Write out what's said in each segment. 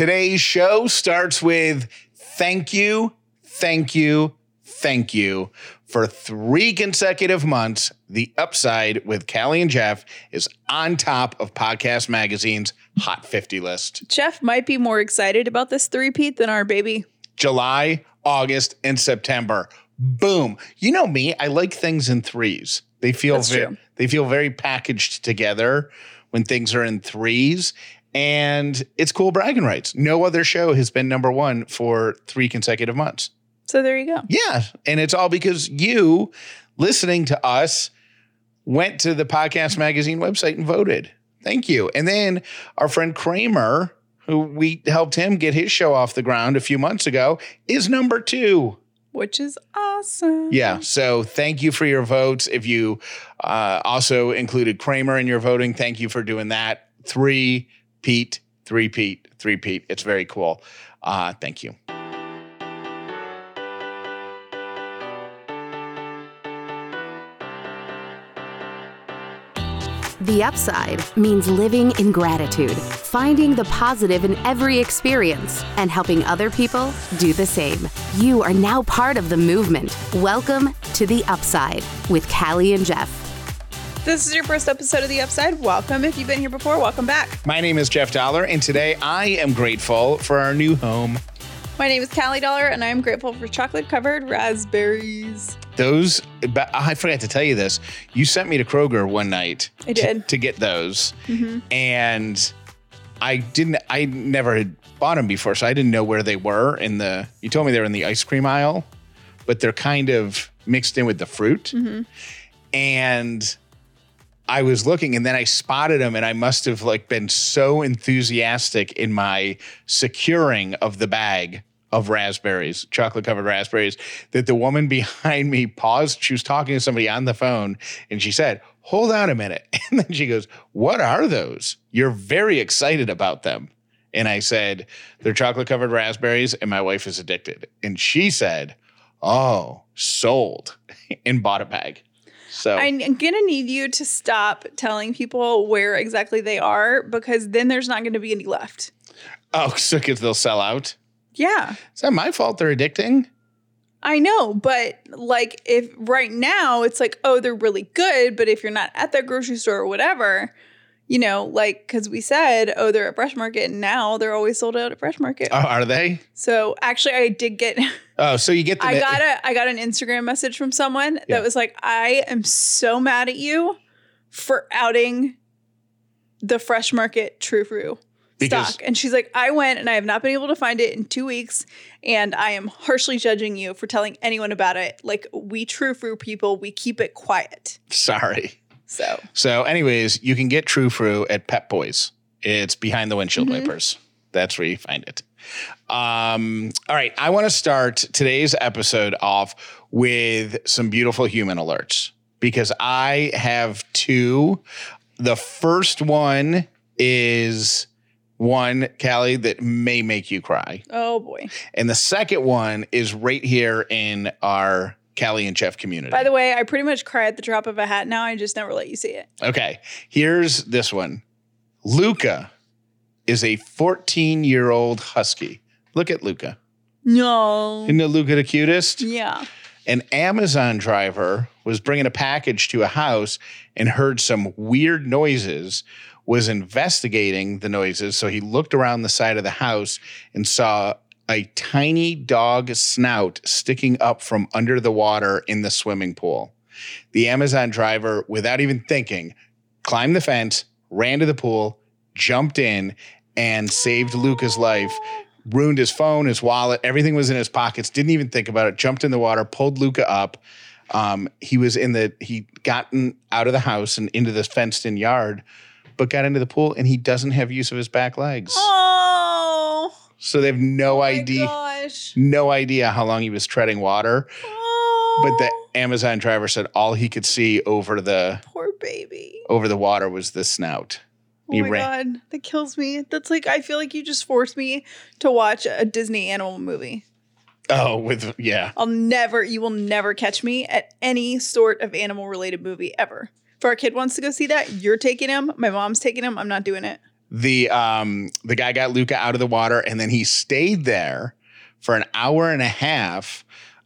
Today's show starts with thank you, thank you, thank you. For three consecutive months, The Upside with Callie and Jeff is on top of Podcast Magazine's Hot 50 list. Jeff might be more excited about this three-peat than our baby. July, August, and September. Boom. You know me, I like things in threes. They feel very, they feel very packaged together when things are in threes. And it's cool bragging rights. No other show has been number one for three consecutive months. So there you go. Yeah. And it's all because you listening to us went to the podcast magazine website and voted. Thank you. And then our friend Kramer, who we helped him get his show off the ground a few months ago, is number two. Which is awesome. Yeah. So thank you for your votes. If you uh, also included Kramer in your voting, thank you for doing that. Three peat, three peat, three peat. It's very cool. Uh, thank you. The upside means living in gratitude, finding the positive in every experience, and helping other people do the same. You are now part of the movement. Welcome to The Upside with Callie and Jeff. This is your first episode of The Upside. Welcome. If you've been here before, welcome back. My name is Jeff Dauler, and today I am grateful for our new home. My name is Callie Dauler, and I'm grateful for chocolate covered raspberries. Those, I forgot to tell you this. You sent me to Kroger one night. I did. to, get those, mm-hmm. and I didn't. I never had bought them before, so I didn't know where they were in the. You told me they were in the ice cream aisle, but they're kind of mixed in with the fruit, mm-hmm. and. I was looking and then I spotted them and I must have like been so enthusiastic in my securing of the bag of raspberries, chocolate covered raspberries, that the woman behind me paused. She was talking to somebody on the phone and she said, Hold on a minute. And then she goes, What are those? You're very excited about them. And I said, They're chocolate covered raspberries and my wife is addicted. And she said, Oh, sold and bought a bag. So I'm gonna need you to stop telling people where exactly they are because then there's not gonna be any left. Oh, so because they'll sell out. Yeah, Is that my fault? They're addicting. I know, but like if right now it's like, oh, they're really good, but if you're not at that grocery store or whatever, you know, like because we said, oh, they're at Fresh Market, and now they're always sold out at Fresh Market. Oh, are they? so actually, I did get, Oh, so you get the. I got a, I got an Instagram message from someone Yeah. that was like, I am so mad at you for outing the Fresh Market True Because- stock. And she's like, I went and I have not been able to find it in two weeks. And I am harshly judging you for telling anyone about it. Like, we True Fruit people, we keep it quiet. Sorry. So, So, anyways, you can get True Fru at Pep Boys. It's behind the windshield Mm-hmm. wipers. That's where you find it. Um, all right. I want to start today's episode off with some beautiful human alerts because I have two. The first one is one, Callie, that may make you cry. oh boy. And the second one is right here in our Callie and Jeff community. By the way, I pretty much cry at the drop of a hat now. I just never let you see it. Okay, here's this one. Luca is a 14 year old husky. Look at Luca. No. Isn't Luca the cutest? Yeah. An Amazon driver was bringing a package to a house and heard some weird noises, was investigating the noises. So he looked around the side of the house and saw a tiny dog snout sticking up from under the water in the swimming pool. The Amazon driver, without even thinking, climbed the fence, ran to the pool, jumped in, and saved Luca's life. Ruined his phone, his wallet, everything was in his pockets. Didn't even think about it. Jumped in the water, pulled Luca up. Um, he was in the he gotten out of the house and into this fenced in yard, but got into the pool and he doesn't have use of his back legs. So they have no oh my idea, gosh. no idea how long he was treading water. Oh. But the Amazon driver said all he could see over the poor baby. over the water was the snout. Oh He my ran- god, that kills me. That's like I feel like you just forced me to watch a Disney animal movie. Oh, with yeah. I'll never, you will never catch me at any sort of animal related movie ever. If our kid wants to go see that, you're taking him. My mom's taking him. I'm not doing it. The um the guy got Luca out of the water and then he stayed there for an hour and a half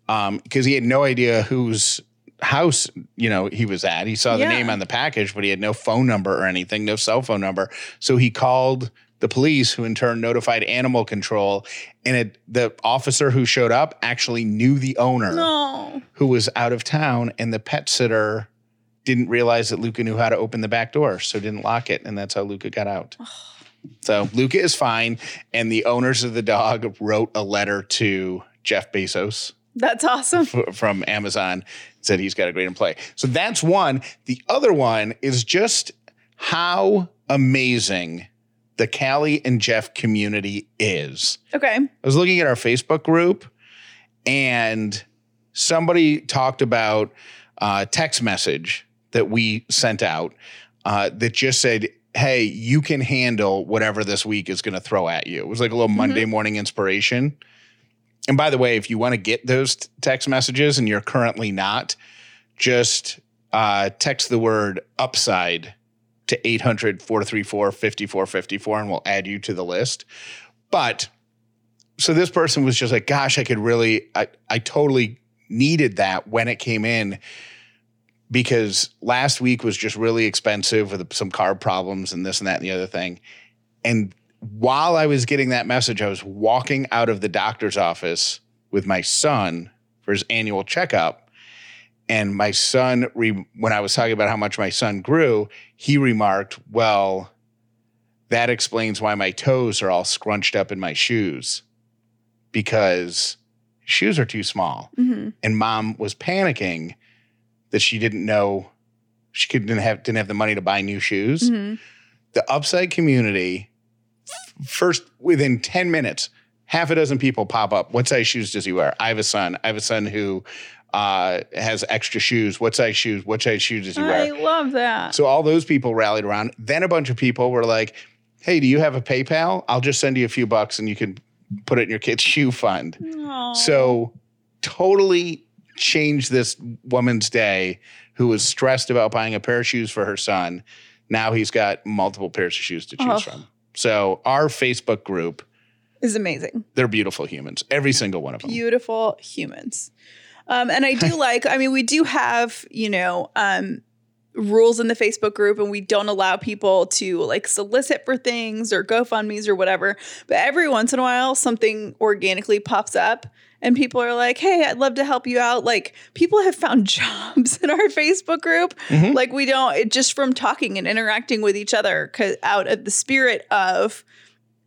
um because he had no idea whose house you know he was at he saw the Yeah. name on the package but he had no phone number or anything no cell phone number so he called the police who in turn notified animal control and it, the officer who showed up actually knew the owner No. who was out of town and the pet sitter didn't realize that Luca knew how to open the back door, so didn't lock it, and that's how Luca got out. so Luca is fine, and the owners of the dog wrote a letter to Jeff Bezos That's awesome. f- from Amazon, said he's got a great employee. So that's one. The other one is just how amazing the Callie and Jeff community is. Okay. I was looking at our Facebook group and somebody talked about a text message that we sent out uh, that just said, Hey, you can handle whatever this week is going to throw at you. It was like a little Monday morning inspiration. And by the way, if you want to get those t- text messages and you're currently not, just uh, text the word upside to 800 434 5454 and we'll add you to the list. But so this person was just like, gosh, I could really, I, I totally needed that when it came in because last week was just really expensive with some carb problems and this and that and the other thing. And while I was getting that message, I was walking out of the doctor's office with my son for his annual checkup. And my son, re- when I was talking about how much my son grew, he remarked, Well, that explains why my toes are all scrunched up in my shoes because shoes are too small. hmm And mom was panicking that she didn't know she could- didn't have didn't have the money to buy new shoes. hmm The upside community first within 10 minutes, half a dozen people pop up. What size shoes does he wear? I have a son. I have a son who uh, has extra shoes. What size shoes? What size shoes does he wear? I love that. So all those people rallied around. Then a bunch of people were like, "Hey, do you have a PayPal? I'll just send you a few bucks and you can put it in your kid's shoe fund." Aw. So totally changed this woman's day who was stressed about buying a pair of shoes for her son. Now he's got multiple pairs of shoes to choose Oh. from. So our Facebook group, is amazing. they're beautiful humans, every single one of them. beautiful humans. Um, and I do like, I mean, we do have, you know, um, rules in the Facebook group and we don't allow people to like solicit for things or GoFundMe's or whatever. But every once in a while, something organically pops up and people are like, hey, I'd love to help you out. Like, people have found jobs in our Facebook group. Mhm. Like, we don't, it, just from talking and interacting with each other out of the spirit of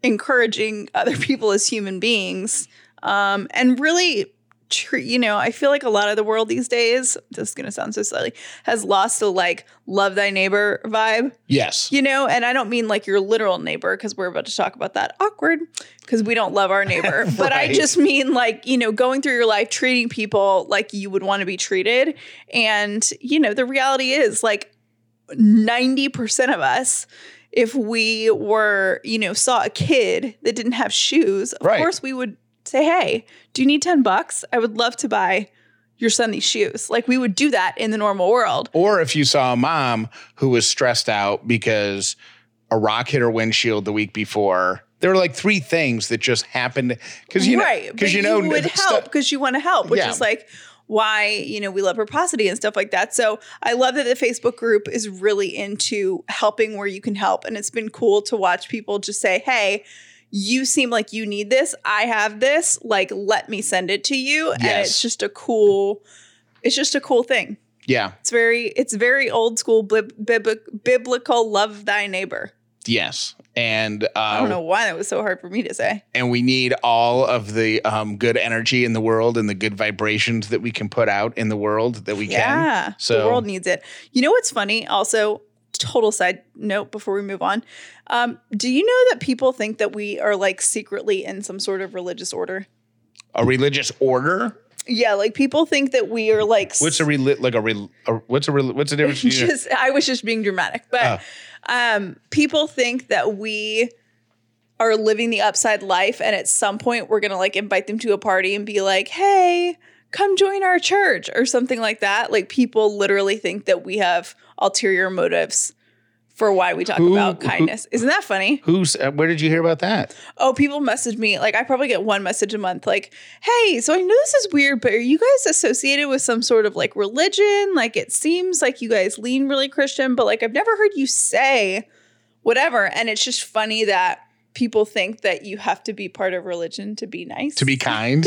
encouraging other people as human beings um, and really tr- you know i feel like a lot of the world these days this is going to sound so silly has lost the like love thy neighbor vibe Yes. you know and i don't mean like your literal neighbor because we're about to talk about that awkward because we don't love our neighbor but i just mean like you know going through your life treating people like you would want to be treated and you know the reality is like 90% of us if we were you know saw a kid that didn't have shoes of Right. course we would say hey do you need 10 bucks? I would love to buy your son these shoes. Like we would do that in the normal world. Or if you saw a mom who was stressed out because a rock hit her windshield the week before, there were like three things that just happened because you know right because but you know would help because you want to help which Yeah. is like why you know we love reciprocity and stuff like that. So i love that the facebook group is really into helping where you can help and it's been cool to watch people just say hey you seem like you need this i have this like let me send it to you and it's just a cool it's just a cool thing Yeah. it's very it's very old school bib- bib- biblical love thy neighbor Yes. And uh, i don't know why that was so hard for me to say and we need all of the um, good energy in the world and the good vibrations that we can put out in the world that we can. Yeah, So- the world needs it. You know what's funny? Also, total side note before we move on. Um, do you know that people think that we are like secretly in some sort of religious order? A religious order. Yeah, like people think that we are like What's a reli- like a, rel- a what's a rel- what's the difference? just I was just being dramatic, but um, people think that we are living the upside life, and at some point we're gonna like invite them to a party and be like, "Hey, come join our church" or something like that. Like people literally think that we have ulterior motives for why we talk Who- about kindness. Isn't that funny? Who's? Uh, where did you hear about that? Oh, people message me. Like, I probably get one message a month. Like, hey, so I know this is weird, but are you guys associated with some sort of like religion? Like, it seems like you guys lean really Christian, but like, I've never heard you say whatever. And it's just funny that people think that you have to be part of religion to be nice. To be kind.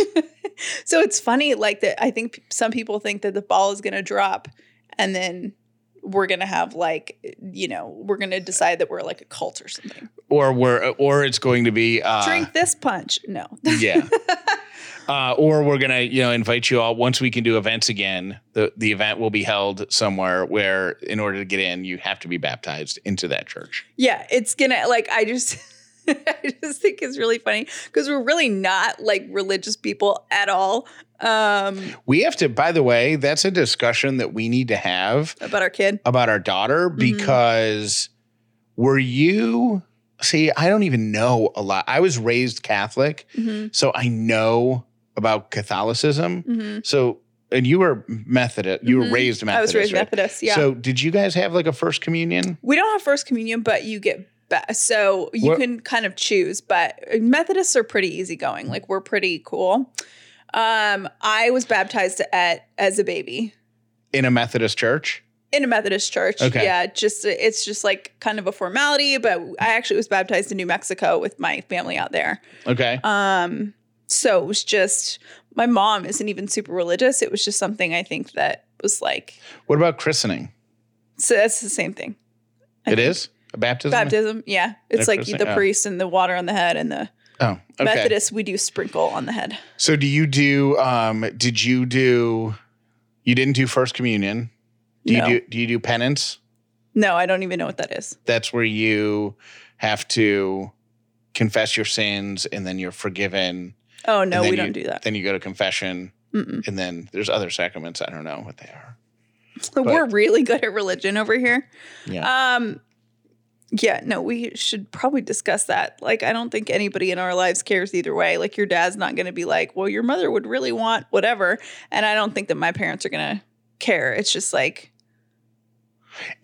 So it's funny, like that. I think p- some people think that the ball is going to drop, and then we're going to have like, you know, we're going to decide that we're like a cult or something. or we're or it's going to be uh, Drink this punch. No. yeah. Uh, or we're gonna, you know, invite you all once we can do events again. The the event will be held somewhere where, in order to get in, you have to be baptized into that church. Yeah, it's gonna like I just I just think it's really funny because we're really not like religious people at all. Um We have to. By the way, that's a discussion that we need to have about our kid. about our daughter because were you? See, I don't even know a lot. I was raised Catholic, Mm-hmm. so I know about Catholicism. Mm-hmm. So, and you were Methodist. You were raised Methodist. I was raised right? Methodist, yeah. So, did you guys have like a first communion? we don't have first communion, but you get so you What- can kind of choose. But Methodists are pretty easygoing. Like we're pretty cool. Um, I was baptized at as a baby in a Methodist church? in a Methodist church. Okay. Yeah, just it's just like kind of a formality. But I actually was baptized in New Mexico with my family out there. Okay. Um, so it was just my mom isn't even super religious. It was just something I think that was like what about christening? so that's the same thing. I It think. is a baptism. Baptism, yeah. It's like the oh. priest and the water on the head and the Oh, okay. Methodist we do sprinkle on the head. So, do you do? Um, did you do? You didn't do first communion. Do No. you do? Do you do penance? No, I don't even know what that is. That's where you have to confess your sins, and then you're forgiven. Oh no, we you- don't do that. Then you go to confession, Mm-mm. and then there's other sacraments. I don't know what they are. We're really good at religion over here. Yeah. Um yeah, no, we should probably discuss that. Like I don't think anybody in our lives cares either way. Like your dad's not going to be like, "Well, your mother would really want whatever." And I don't think that my parents are going to care. It's just like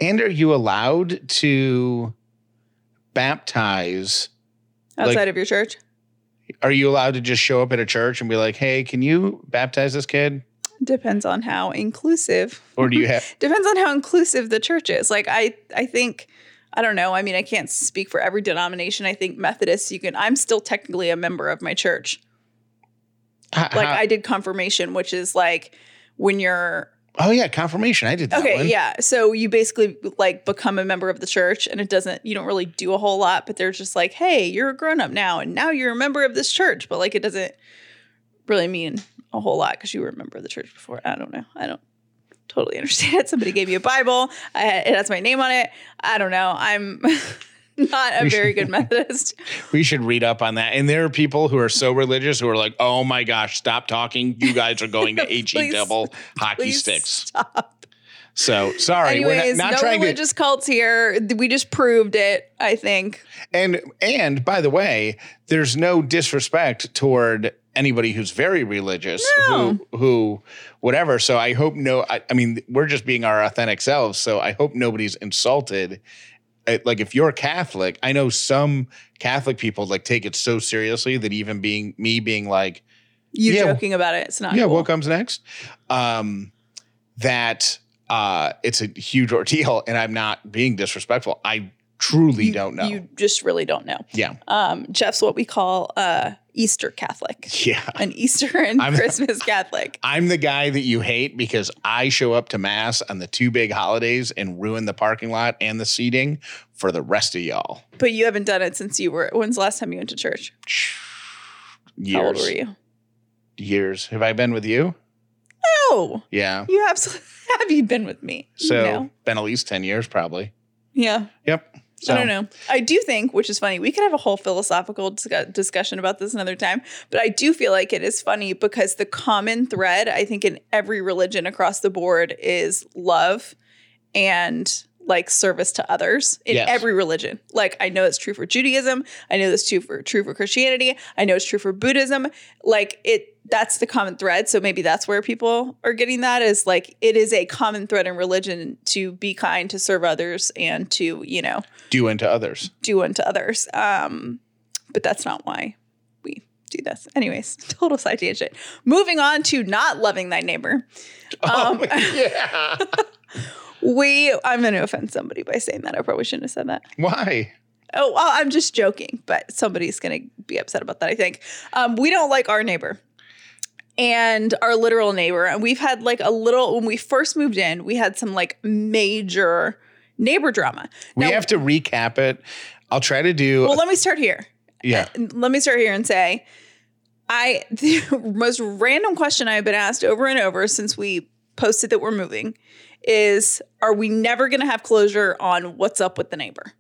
and are you allowed to baptize? outside Like- of your church. Are you allowed to just show up at a church and be like, "Hey, can you baptize this kid?" Depends on how inclusive Or do you have? depends on how inclusive the church is. Like I I think I don't know. I mean, I can't speak for every denomination. I think Methodists you can I'm still technically a member of my church. h- Like how- I did confirmation, which is like when you're oh yeah, confirmation. I did that Okay, one. yeah. So you basically like become a member of the church and it doesn't you don't really do a whole lot, but they're just like, "Hey, you're a grown up now and now you're a member of this church." But like it doesn't really mean a whole lot cuz you were a member of the church before. I don't know. I don't totally understand it. Somebody gave me a Bible. I it has my name on it. I don't know. I'm not a We very should- good Methodist. We should read up on that. And there are people who are so religious who are like, "Oh my gosh, stop talking! You guys are going to HE double hockey sticks." Stop. So sorry, Anyways, we're not, not no trying religious cults here. We just proved it, I think. And and by the way, there's no disrespect toward anybody who's very religious No. who who whatever. So I hope no. I, I mean, we're just being our authentic selves. So I hope nobody's insulted. Uh, Like if you're Catholic, I know some Catholic people like take it so seriously that even being me being like, You Yeah. joking about it. It's not yeah, cool. what comes next? Um, that uh, it's a huge ordeal, and I'm not being disrespectful. I truly you, don't know. You just really don't know. yeah, Um, Jeff's what we call uh, Easter Catholic, yeah. an Easter and I'm- Christmas Catholic. I'm the guy that you hate because I show up to mass on the two big holidays and ruin the parking lot and the seating for the rest of y'all. But you haven't done it since you were. When's the last time you went to church? Years, How old were you? years. Have I been with you? No, Yeah. you absolutely have. You been with me? So no. been at least ten years, probably. yeah. Yep. So, I don't know. I do think, which is funny, we could have a whole philosophical discu- discussion about this another time. But I do feel like it is funny because the common thread, I think, in every religion across the board is love and like service to others in Yes. every religion. Like I know it's true for Judaism. I know it's true for true for Christianity. I know it's true for Buddhism. Like it, that's the common thread. So maybe that's where people are getting that is like it is a common thread in religion to be kind, to serve others, and to, you know, Do unto others. do unto others. Um, but that's not why we do this. Anyways, total side tangent. Moving on to not loving thy neighbor. Um, yeah. we, I'm going to offend somebody by saying that. I probably shouldn't have said that. Why? Oh, well, I'm just joking, but somebody's going to be upset about that, I think. Um, we don't like our neighbor and our literal neighbor. And we've had like a little, when we first moved in, we had some like major neighbor drama. We have to recap it. I'll try to do. Well, let me start here. yeah. let me start here and say I the most random question I've been asked over and over since we posted that we're moving is are we never going to have closure on what's up with the neighbor?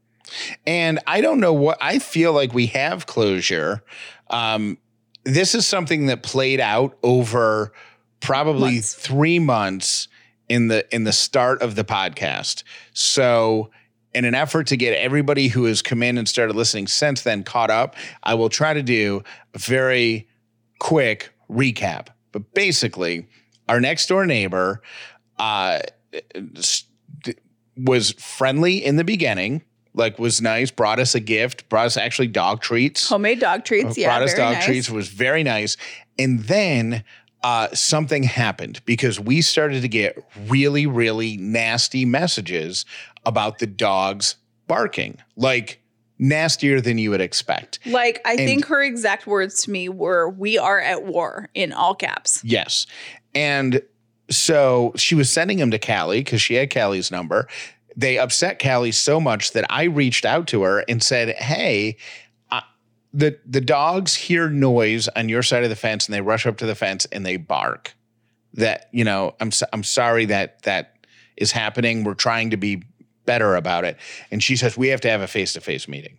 And I don't know what I feel like we have closure. Um, this is something that played out over probably Months. three months in the in the start of the podcast. So in an effort to get everybody who has come in and started listening since then caught up, I will try to do a very quick recap. But basically, our next door neighbor uh, was friendly in the beginning, like was nice, brought us a gift, brought us actually dog treats. Homemade dog treats. yeah. brought us dog nice. treats was very nice. And then uh, something happened because we started to get really, really nasty messages about the dogs barking, like nastier than you would expect. Like, I think her exact words to me were, We are at war in all caps. Yes. And so she was sending them to Callie because she had Callie's number. They upset Callie so much that I reached out to her and said, Hey, uh, the, the dogs hear noise on your side of the fence and they rush up to the fence and they bark. That, you know, I'm, so- I'm sorry that that is happening. We're trying to be better about it. And she says, We have to have a face to face meeting.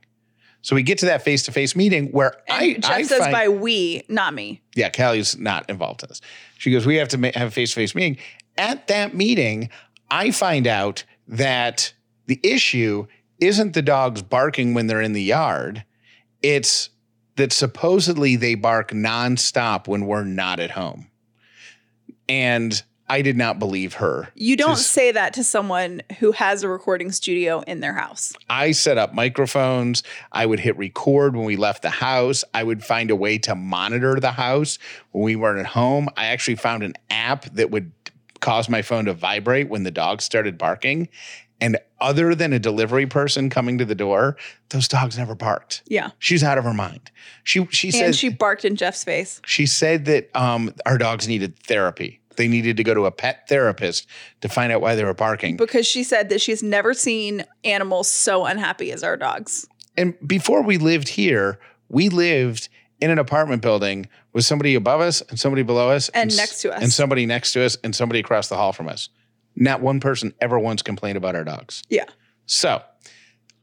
So we get to that face to face meeting where And I, Jeff I says find- by we, not me. yeah, Callie's not involved in this. She goes, we have to ma- have a face to face meeting. At that meeting, I find out that the issue isn't the dogs barking when they're in the yard. It's that supposedly they bark nonstop when we're not at home. And I did not believe her. You don't say that to someone who has a recording studio in their house. I set up microphones. I would hit record when we left the house. I would find a way to monitor the house when we weren't at home. I actually found an app that would cause my phone to vibrate when the dogs started barking. And other than a delivery person coming to the door, those dogs never barked. Yeah. She's out of her mind. She she And said she barked in Jeff's face. she said that um, our dogs needed therapy. They needed to go to a pet therapist to find out why they were barking. because she said that she's never seen animals so unhappy as our dogs. And before we lived here, we lived in an apartment building with somebody above us and somebody below us And s- next to us. and somebody next to us and somebody across the hall from us. Not one person ever once complained about our dogs. Yeah. So,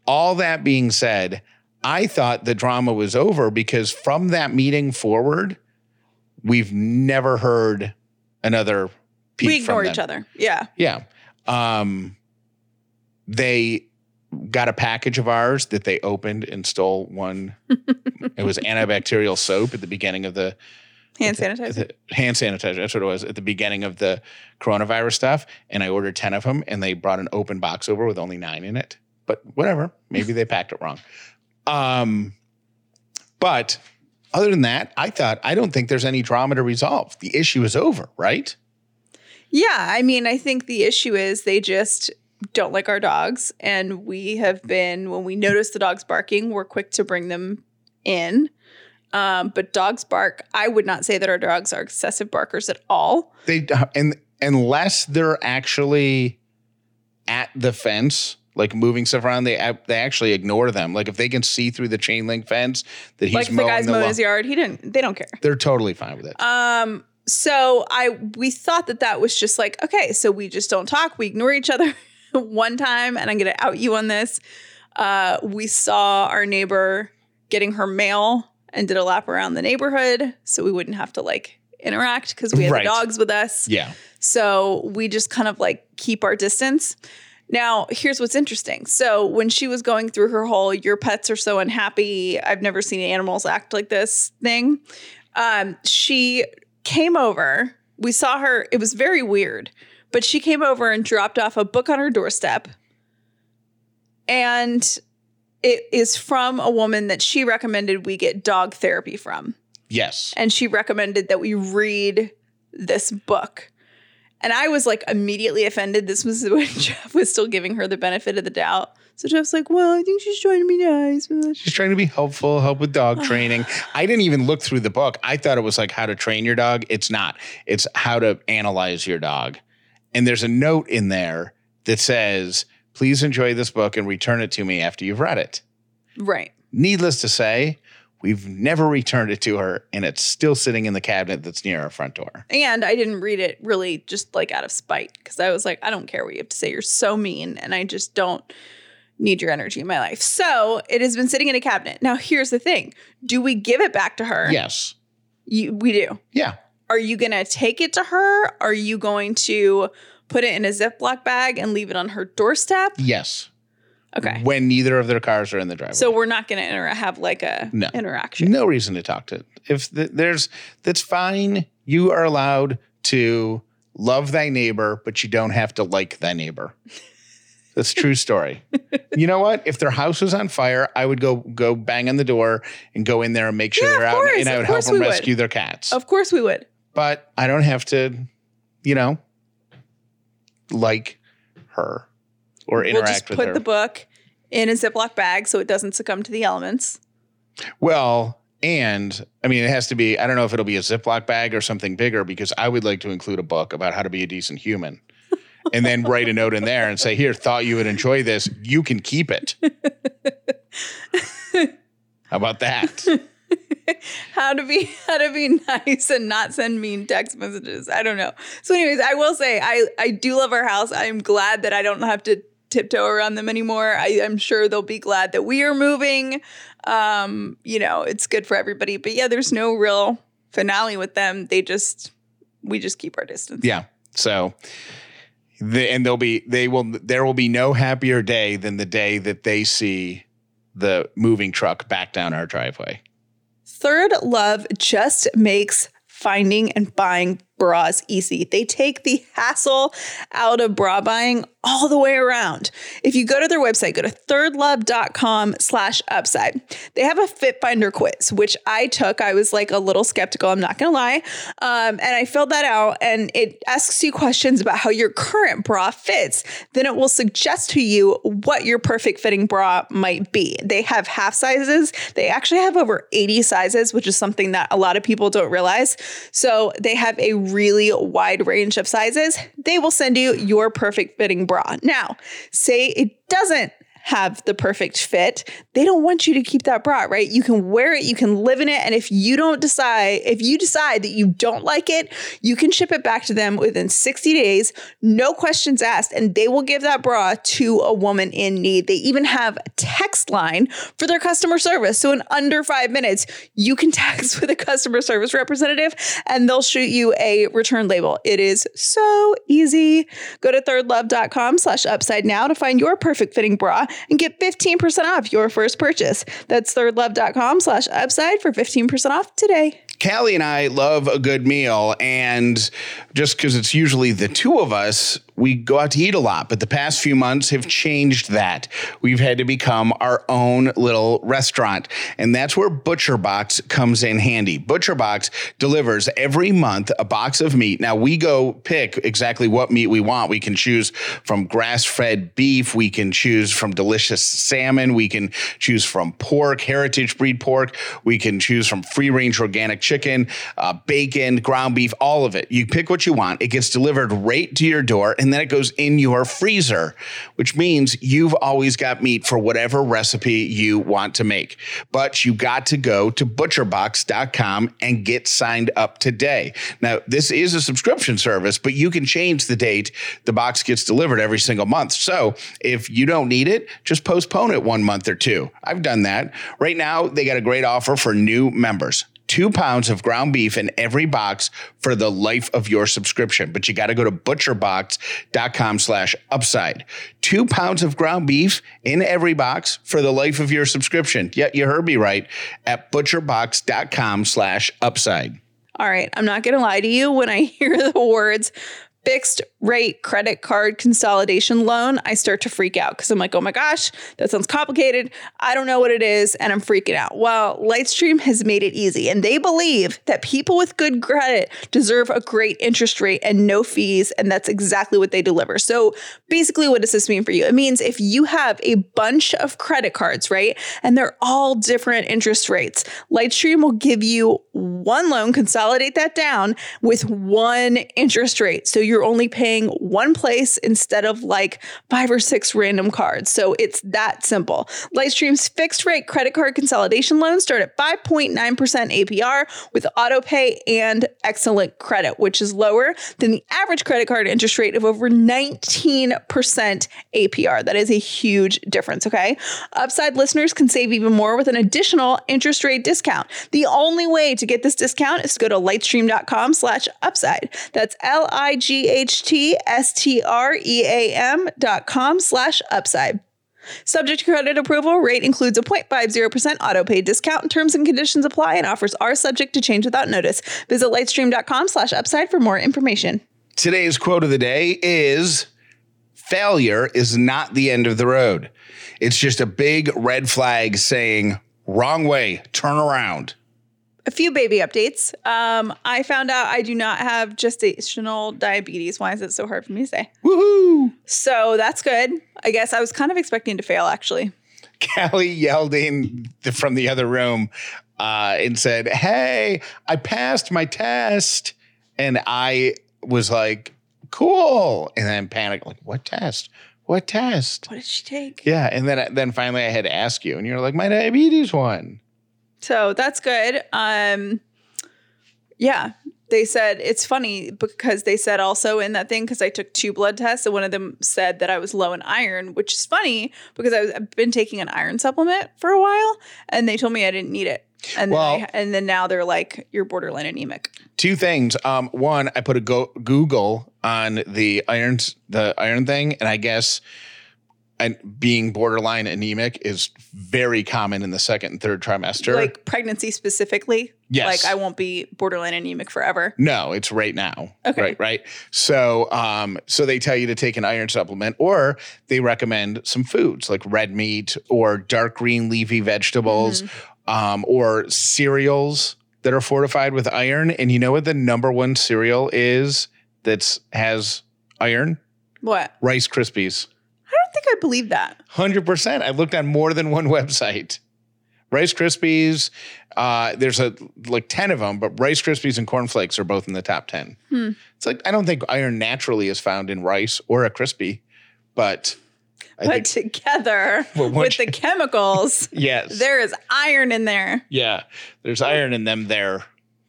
all that being said, I thought the drama was over because from that meeting forward, we've never heard another peep we ignore each other. Yeah. Yeah. Um, they got a package of ours that they opened and stole one. it was antibacterial soap at the beginning of the, Hand sanitizer. the hand sanitizer. That's what it was at the beginning of the coronavirus stuff. And I ordered 10 of them and they brought an open box over with only nine in it. But whatever. Maybe they packed it wrong. Um, but other than that, I thought, I don't think there's any drama to resolve. The issue is over, right? Yeah, I mean, I think the issue is they just don't like our dogs. And we have been, when we notice the dogs barking, we're quick to bring them in. Um, but dogs bark. I would not say that our dogs are excessive barkers at all. They and unless they're actually at the fence, like moving stuff around, they they actually ignore them. Like if they can see through the chain link fence that he's like if the guy's mowing his yard, he didn't. They don't care. they're totally fine with it. Um, so I we thought that that was just like okay, so we just don't talk, we ignore each other. One time, and I'm gonna out you on this. Uh, we saw our neighbor getting her mail and did a lap around the neighborhood, so we wouldn't have to like interact because we had Right. the dogs with us. yeah, So we just kind of like keep our distance. Now, here's what's interesting. So when she was going through her whole "your pets are so unhappy," I've never seen animals act like this thing. Um, she came over. We saw her. It was very weird, but she came over and dropped off a book on her doorstep. And it is from a woman that she recommended we get dog therapy from. Yes. And she recommended that we read this book. And I was like immediately offended. This was when Jeff was still giving her the benefit of the doubt. So Jeff's like, well, I think she's trying to be nice. She's trying to be helpful, help with dog training. I didn't even look through the book. I thought it was like how to train your dog. It's not, it's how to analyze your dog. And there's a note in there that says, please enjoy this book and return it to me after you've read it. Right. Needless to say, we've never returned it to her and it's still sitting in the cabinet that's near our front door. And I didn't read it really just like out of spite because I was like, I don't care what you have to say. You're so mean. And I just don't need your energy in my life. So it has been sitting in a cabinet. Now, here's the thing do we give it back to her? Yes. You, we do. Yeah. Are you going to take it to her? Are you going to put it in a Ziploc bag and leave it on her doorstep? Yes. Okay. When neither of their cars are in the driveway. So we're not going to inter- have like a No. interaction. no reason to talk to if th- there's that's fine you are allowed to love thy neighbor but you don't have to like thy neighbor that's a true story you know what if their house was on fire i would go go bang on the door and go in there and make sure Yeah, they're out course, and i would help them we would. rescue their cats Of course we would. But i don't have to you know like her or We'll interact just with put her the book in a Ziploc bag so it doesn't succumb to the elements. Well, and I mean, it has to be, I don't know if it'll be a Ziploc bag or something bigger because I would like to include a book about how to be a decent human. and then write a note in there and say, Here, thought you would enjoy this. You can keep it. how about that? how to be how to be nice and not send mean text messages. I don't know. So, anyways, I will say I I do love our house. I'm glad that I don't have to tiptoe around them anymore. I, I'm sure they'll be glad that we are moving. Um, you know, it's good for everybody. But yeah, there's no real finale with them. They just we just keep our distance. Yeah. So, the, and they'll be, they will, there will be no happier day than the day that they see the moving truck back down our driveway. Third Love just makes finding and buying bras easy. They take the hassle out of bra buying all the way around. If you go to their website, go to thirdlove.com slash upside. They have a fit finder quiz, which I took. I was like a little skeptical, I'm not gonna lie. Um, and I filled that out and it asks you questions about how your current bra fits. Then it will suggest to you what your perfect fitting bra might be. They have half sizes. They actually have over 80 sizes, which is something that a lot of people don't realize. So they have a really wide range of sizes. They will send you your perfect fitting bra. Now, say it doesn't have the perfect fit, they don't want you to keep that bra, right? You can wear it, you can live in it, and if you don't decide, if you decide that you don't like it, you can ship it back to them within 60 days, no questions asked, and they will give that bra to a woman in need. They even have a text line for their customer service. So in under 5 minutes, you can text with a customer service representative and they'll shoot you a return label. It is so easy. Go to thirdlove.com slash upside now to find your perfect fitting bra and get 15% off your first purchase. That's thirdlove.com slash upside for 15% off today. Callie and I love a good meal, and just because it's usually the two of us, we go out to eat a lot. But the past few months have changed that. We've had to become our own little restaurant, and that's where Butcher Box comes in handy. Butcher Box delivers every month a box of meat. Now we go pick exactly what meat we want. We can choose from grass-fed beef. We can choose from delicious salmon. We can choose from pork, heritage breed pork. We can choose from free-range organic chicken, uh, bacon, ground beef, all of it. You pick what you want. It gets delivered right to your door, and then it goes in your freezer, which means you've always got meat for whatever recipe you want to make. But you got to go to butcherbox.com and get signed up today. Now, this is a subscription service, but you can change the date the box gets delivered every single month. So if you don't need it, just postpone it one month or two. I've done that. Right now, they got a great offer for new members two pounds of ground beef in every box for the life of your subscription. But you got to go to butcherbox.com slash upside. Two pounds of ground beef in every box for the life of your subscription. Yeah, you heard me right at butcherbox.com slash upside. All right, I'm not going to lie to you. When I hear the words fixed rate credit card consolidation loan, I start to freak out because I'm like, oh my gosh, that sounds complicated. I don't know what it is, and I'm freaking out. Well, Lightstream has made it easy, and they believe that people with good credit deserve a great interest rate and no fees, and that's exactly what they deliver. So basically, what does this mean for you? It means if you have a bunch of credit cards, right, and they're all different interest rates, Lightstream will give you one loan, consolidate that down with one interest rate. So you're only paying one place instead of like five or six random cards. So it's that simple. Lightstream's fixed rate credit card consolidation loans start at 5.9% APR with auto pay and excellent credit, which is lower than the average credit card interest rate of over 19% APR. That is a huge difference, okay? Upside listeners can save even more with an additional interest rate discount. The only way to get this discount is to go to lightstream.com slash upside. That's L-I-G-H-T-S-T-R-E-A-M dot com slash upside. Subject to credit approval, rate includes a 0.50% auto pay discount. Terms and conditions apply and offers are subject to change without notice. Visit lightstream.com slash upside for more information. Today's quote of the day is failure is not the end of the road. It's just a big red flag saying, wrong way, turn around. A few baby updates. Um, I found out I do not have gestational diabetes. Why is it so hard for me to say? Woohoo! So that's good. I guess I was kind of expecting to fail actually. Callie yelled in the, from the other room uh, and said, Hey, I passed my test. And I was like, Cool. And then panicked, like, What test? What test? What did she take? Yeah. And then, then finally I had to ask you, and you're like, My diabetes one. So that's good. Um, yeah, they said it's funny because they said also in that thing because I took two blood tests and one of them said that I was low in iron, which is funny because I was, I've been taking an iron supplement for a while and they told me I didn't need it. And Well- then I, and then now they're like you're borderline anemic. Two things. Um, one, I put a go- Google on the irons, the iron thing, and I guess and being borderline anemic is very common in the second and third trimester. Like pregnancy specifically. Yes. Like I won't be borderline anemic forever. No, it's right now. Okay. Right, right. So um, so they tell you to take an iron supplement or they recommend some foods like red meat or dark green leafy vegetables Mm-hmm. um, or cereals that are fortified with iron. And you know what the number one cereal is that's has iron? What? Rice Krispies. Think I believe that. Hundred percent. I looked on more than one website. Rice Krispies. Uh, there's a like ten of them, but Rice Krispies and Corn Flakes are both in the top ten. Hmm. It's like I don't think iron naturally is found in rice or a crispy, but I but think together Well, with once the chemicals, yes, there is iron in there. yeah, there's iron in them. There,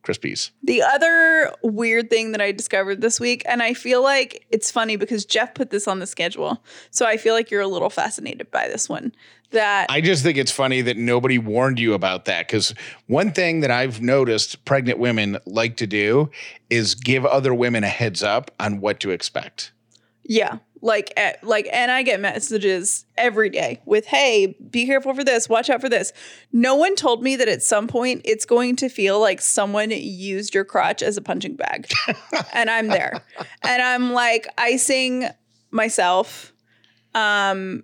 Krispies. The other weird thing that I discovered this week, and I feel like it's funny because Jeff put this on the schedule. So I feel like you're a little fascinated by this one. That I just think it's funny that nobody warned you about that because one thing that I've noticed pregnant women like to do is give other women a heads up on what to expect. yeah, like eh, like and I get messages every day with hey, be careful for this, watch out for this. No one told me that at some point it's going to feel like someone used your crotch as a punching bag. and I'm there. And I'm like icing myself. Um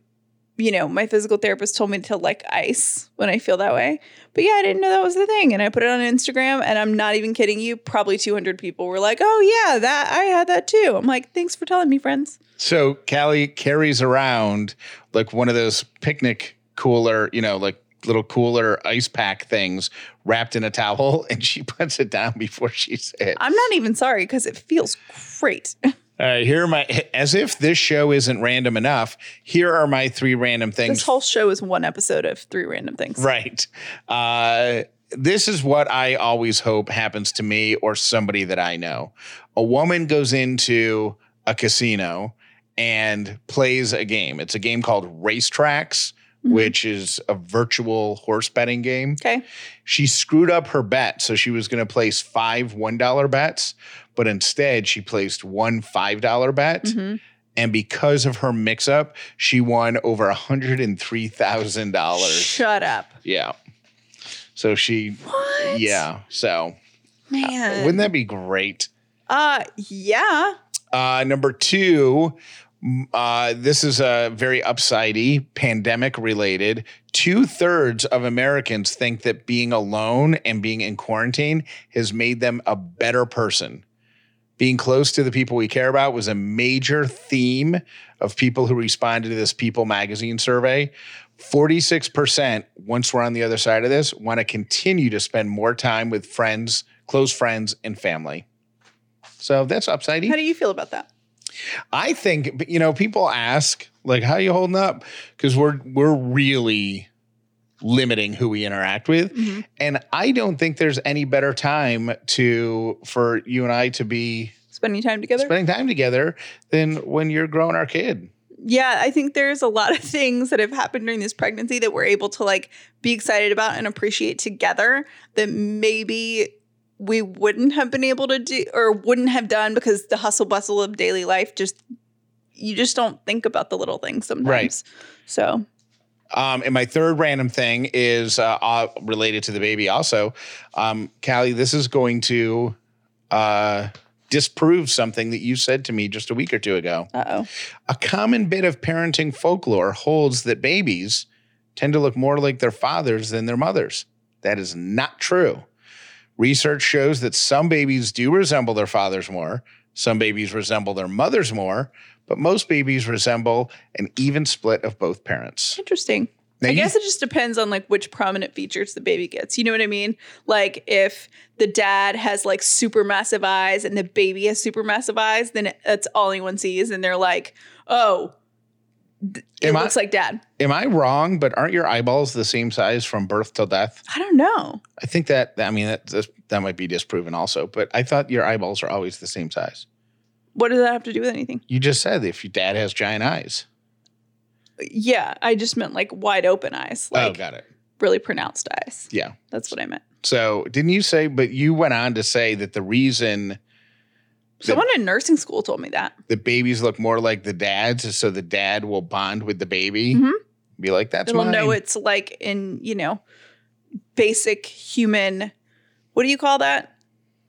you know, my physical therapist told me to like ice when I feel that way. But yeah, I didn't know that was the thing. And I put it on Instagram and I'm not even kidding you. Probably 200 people were like, oh, yeah, that I had that too. I'm like, thanks for telling me, friends. So Callie carries around like one of those picnic cooler, you know, like little cooler ice pack things wrapped in a towel, and she puts it down before she sits. I'm not even sorry because it feels great. All right, here are my as if this show isn't random enough. Here are my three random things. this whole show is one episode of three random things. right. Uh, this is what I always hope happens to me or somebody that I know. A woman goes into a casino and plays a game. It's a game called Racetracks, which is a virtual horse betting game. Okay. She screwed up her bet. So she was going to place five $1 bets, but instead she placed one $5 bet. Mhm. And because of her mix up, she won over $103,000. Shut up. Yeah. So she, What? yeah. So Man. Wouldn't that be great? Uh, yeah. Uh, number two, uh, this is a very upsidey, pandemic related. Two thirds of Americans think that being alone and being in quarantine has made them a better person. Being close to the people we care about was a major theme of people who responded to this People magazine survey. 46%, once we're on the other side of this, want to continue to spend more time with friends, close friends, and family. So that's upsidey. How do you feel about that? I think you know people ask like how you holding up because we're we're really limiting who we interact with Mhm. and I don't think there's any better time to for you and I to be Spending time together? spending time together than when you're growing our kid. yeah, I think there's a lot of things that have happened during this pregnancy that we're able to like be excited about and appreciate together that maybe we wouldn't have been able to do or wouldn't have done because the hustle bustle of daily life just you just don't think about the little things sometimes. Right. So Um, and my third random thing is uh, uh, related to the baby also. Um, Callie, this is going to uh, disprove something that you said to me just a week or two ago. uh oh. A common bit of parenting folklore holds that babies tend to look more like their fathers than their mothers. That is not true. Research shows that some babies do resemble their fathers more, some babies resemble their mothers more, but most babies resemble an even split of both parents. Interesting. Now I you- guess it just depends on like which prominent features the baby gets. You know what I mean? Like if the dad has like super massive eyes and the baby has super massive eyes, then that's all anyone sees, and they're like, "Oh, it Am I- looks like dad." Am I wrong? But aren't your eyeballs the same size from birth till death? I don't know. I think that I mean that that- that might be disproven also. But I thought your eyeballs are always the same size. What does that have to do with anything? You just said if your dad has giant eyes. Yeah, I just meant like wide open eyes, oh, like got it. really pronounced eyes. Yeah. That's what I meant. So didn't you say? But you went on to say that the reason Someone in nursing school told me that. the babies look more like the dads so the dad will bond with the baby. Mhm. Be like that's It'll mine. know it's like in, you know, basic human what do you call that?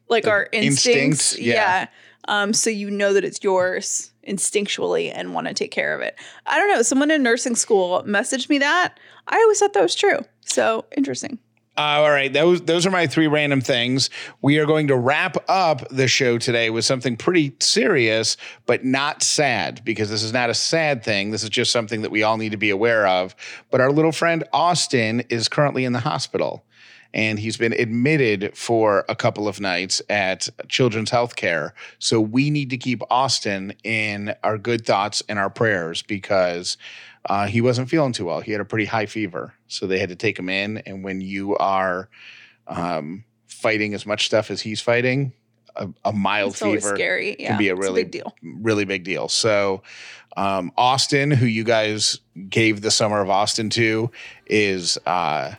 Like Like our instincts. instincts, yeah. yeah. Um, so you know that it's yours instinctually and want to take care of it. I don't know. Someone in nursing school messaged me that. I always thought that was true. So interesting. Uh, all right, those those are my three random things. We are going to wrap up the show today with something pretty serious, but not sad, because this is not a sad thing. This is just something that we all need to be aware of. But our little friend Austin is currently in the hospital, and he's been admitted for a couple of nights at Children's Healthcare. So we need to keep Austin in our good thoughts and our prayers because uh, he wasn't feeling too well. He had a pretty high fever, so they had to take him in. And when you are um, fighting as much stuff as he's fighting, a, a mild It's always fever scary. Yeah. can be a it's really big deal. really big deal. So, um, Austin, who you guys gave the summer of Austin to, is uh,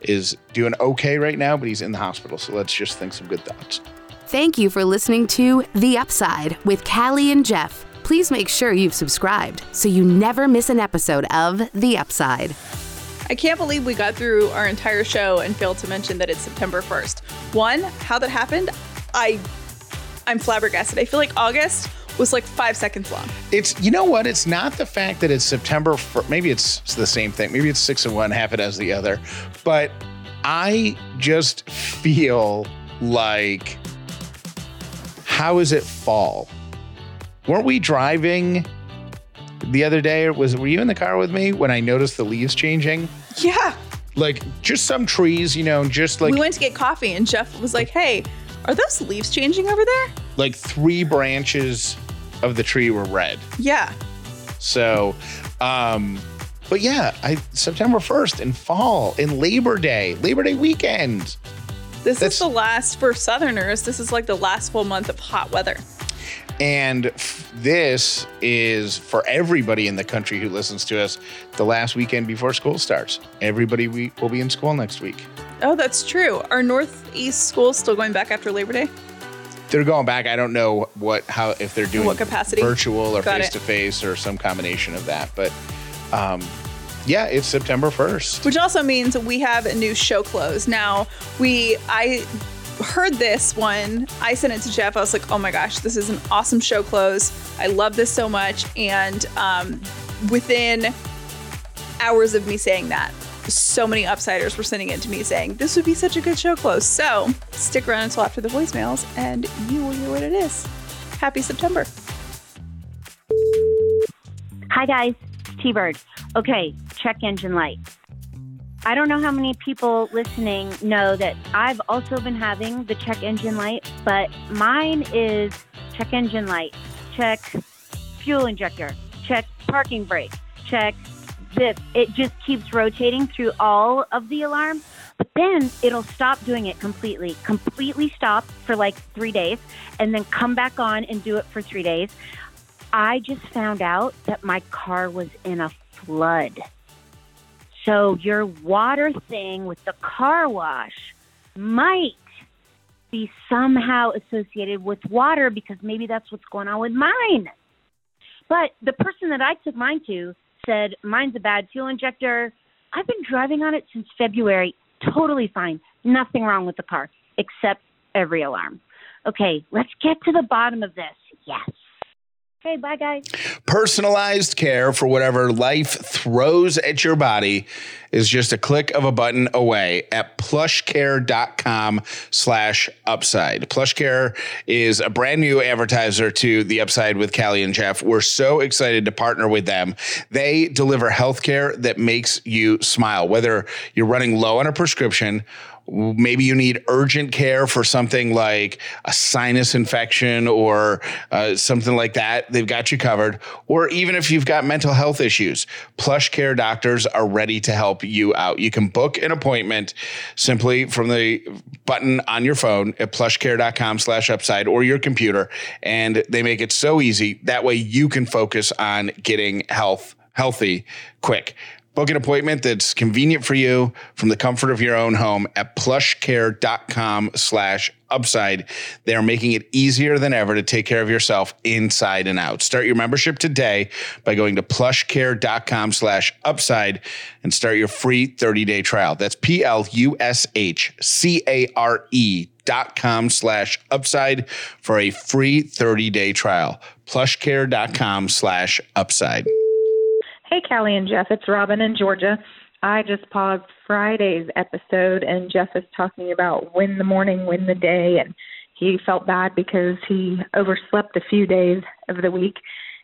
is doing okay right now, but he's in the hospital. So let's just think some good thoughts. Thank you for listening to The Upside with Callie and Jeff. Please make sure you've subscribed so you never miss an episode of The Upside. I can't believe we got through our entire show and failed to mention that it's September 1st. One, how that happened, I I'm flabbergasted. I feel like August was like 5 seconds long. It's you know what? It's not the fact that it's September. For, maybe it's the same thing. Maybe it's six and one, half it as the other. But I just feel like, how is it fall? Weren't we driving the other day? Was were you in the car with me when I noticed the leaves changing? Yeah. Like just some trees, you know, just like we went to get coffee and Jeff was like, "Hey, are those leaves changing over there?" like three branches of the tree were red. Yeah. So, um, but yeah, I September 1st in fall, in Labor Day, Labor Day weekend. This That's- is the last for southerners. This is like the last full month of hot weather. And f- this is for everybody in the country who listens to us the last weekend before school starts. Everybody we will be in school next week. Oh, that's true. Are Northeast schools still going back after Labor Day? They're going back. I don't know what how if they're doing What capacity? virtual or face to face or some combination of that. But um, yeah, it's September 1st. Which also means we have a new show close. Now, we I heard this one, I sent it to Jeff. I was like, oh my gosh, this is an awesome show close. I love this so much. And um, within hours of me saying that, so many upsiders were sending it to me saying this would be such a good show close. So stick around until after the voicemails and you will hear what it is. Happy September. Hi guys, T Bird. Okay, check engine light. I don't know how many people listening know that I've also been having the check engine light, but mine is check engine light, check fuel injector, check parking brake, check this. It just keeps rotating through all of the alarms, but then it'll stop doing it completely, completely stop for like three days, and then come back on and do it for three days. I just found out that my car was in a flood. So your water thing with the car wash might be somehow associated with water because maybe that's what's going on with mine. But the person that I took mine to said, Mine's a bad fuel injector. I've been driving on it since February. Totally fine. Nothing wrong with the car except every alarm. Okay, let's get to the bottom of this. Yes. Okay, bye guys. Personalized care for whatever life throws at your body is just a click of a button away at plushcare.com slash upside. Plushcare is a brand new advertiser to the upside with Callie and Jeff. We're so excited to partner with them. They deliver healthcare that makes you smile, whether you're running low on a prescription maybe you need urgent care for something like a sinus infection or uh, something like that. They've got you covered. Or even if you've got mental health issues, Plush Care doctors are ready to help you out. You can book an appointment simply from the button on your phone at plushcare.com slash upside or your computer. And they make it so easy. That way you can focus on getting health healthy quick. Book an appointment that's convenient for you from the comfort of your own home at plushcare.com slash upside. They are making it easier than ever to take care of yourself inside and out. Start your membership today by going to plushcare.com slash upside and start your free 30-day trial. That's P-L-U-S-H-C-A-R-E dot com slash upside for a free 30-day trial. Plushcare.com slash upside. Hey, Callie and Jeff, it's Robin in Georgia. I just paused Friday's episode, and Jeff is talking about win the morning, win the day, and he felt bad because he overslept a few days of the week.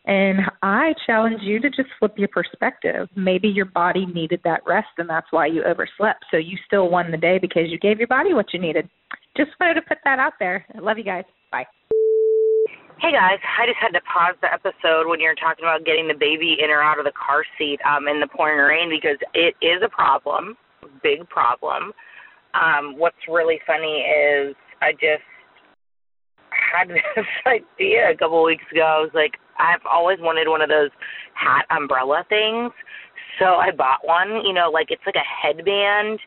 And I challenge you to just flip your perspective. Maybe your body needed that rest, and that's why you overslept. So you still won the day because you gave your body what you needed. Just wanted to put that out there. I love you guys. Bye. Hey guys, I just had to pause the episode when you're talking about getting the baby in or out of the car seat um, in the pouring rain because it is a problem, big problem. Um, what's really funny is I just had this idea a couple weeks ago. I was like, I've always wanted one of those hat umbrella things, so I bought one. You know, like it's like a headband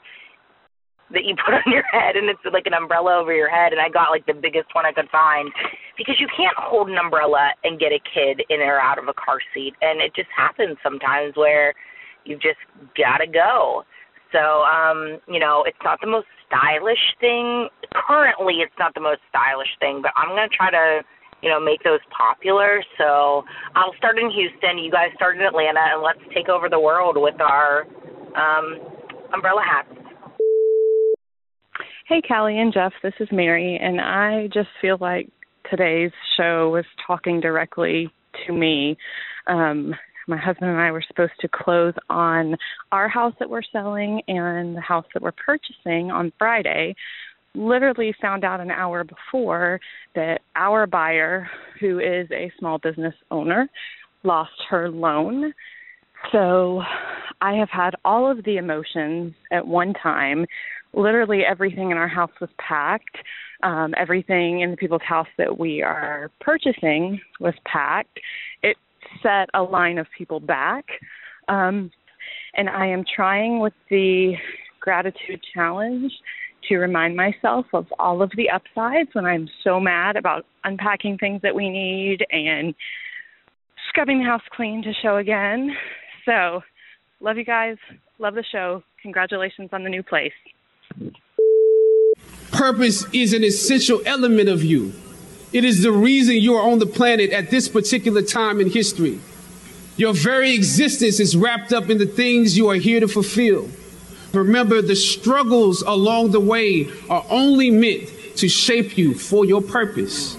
that you put on your head and it's like an umbrella over your head and I got like the biggest one I could find because you can't hold an umbrella and get a kid in or out of a car seat and it just happens sometimes where you've just got to go. So um, you know, it's not the most stylish thing. Currently it's not the most stylish thing, but I'm going to try to you know, make those popular. So I'll start in Houston, you guys start in Atlanta, and let's take over the world with our um, umbrella hats. Hey, Callie and Jeff, this is Mary, and I just feel like today's show was talking directly to me. Um, my husband and I were supposed to close on our house that we're selling and the house that we're purchasing on Friday. Literally found out an hour before that our buyer, who is a small business owner, lost her loan. So I have had all of the emotions at one time literally everything in our house was packed. Um, everything in the people's house that we are purchasing was packed. It set a line of people back. Um, and I am trying with the gratitude challenge to remind myself of all of the upsides when I'm so mad about unpacking things that we need and scrubbing the house clean to show again. So, love you guys. Love the show. Congratulations on the new place. Purpose is an essential element of you. It is the reason you are on the planet at this particular time in history. Your very existence is wrapped up in the things you are here to fulfill. Remember, the struggles along the way are only meant to shape you for your purpose.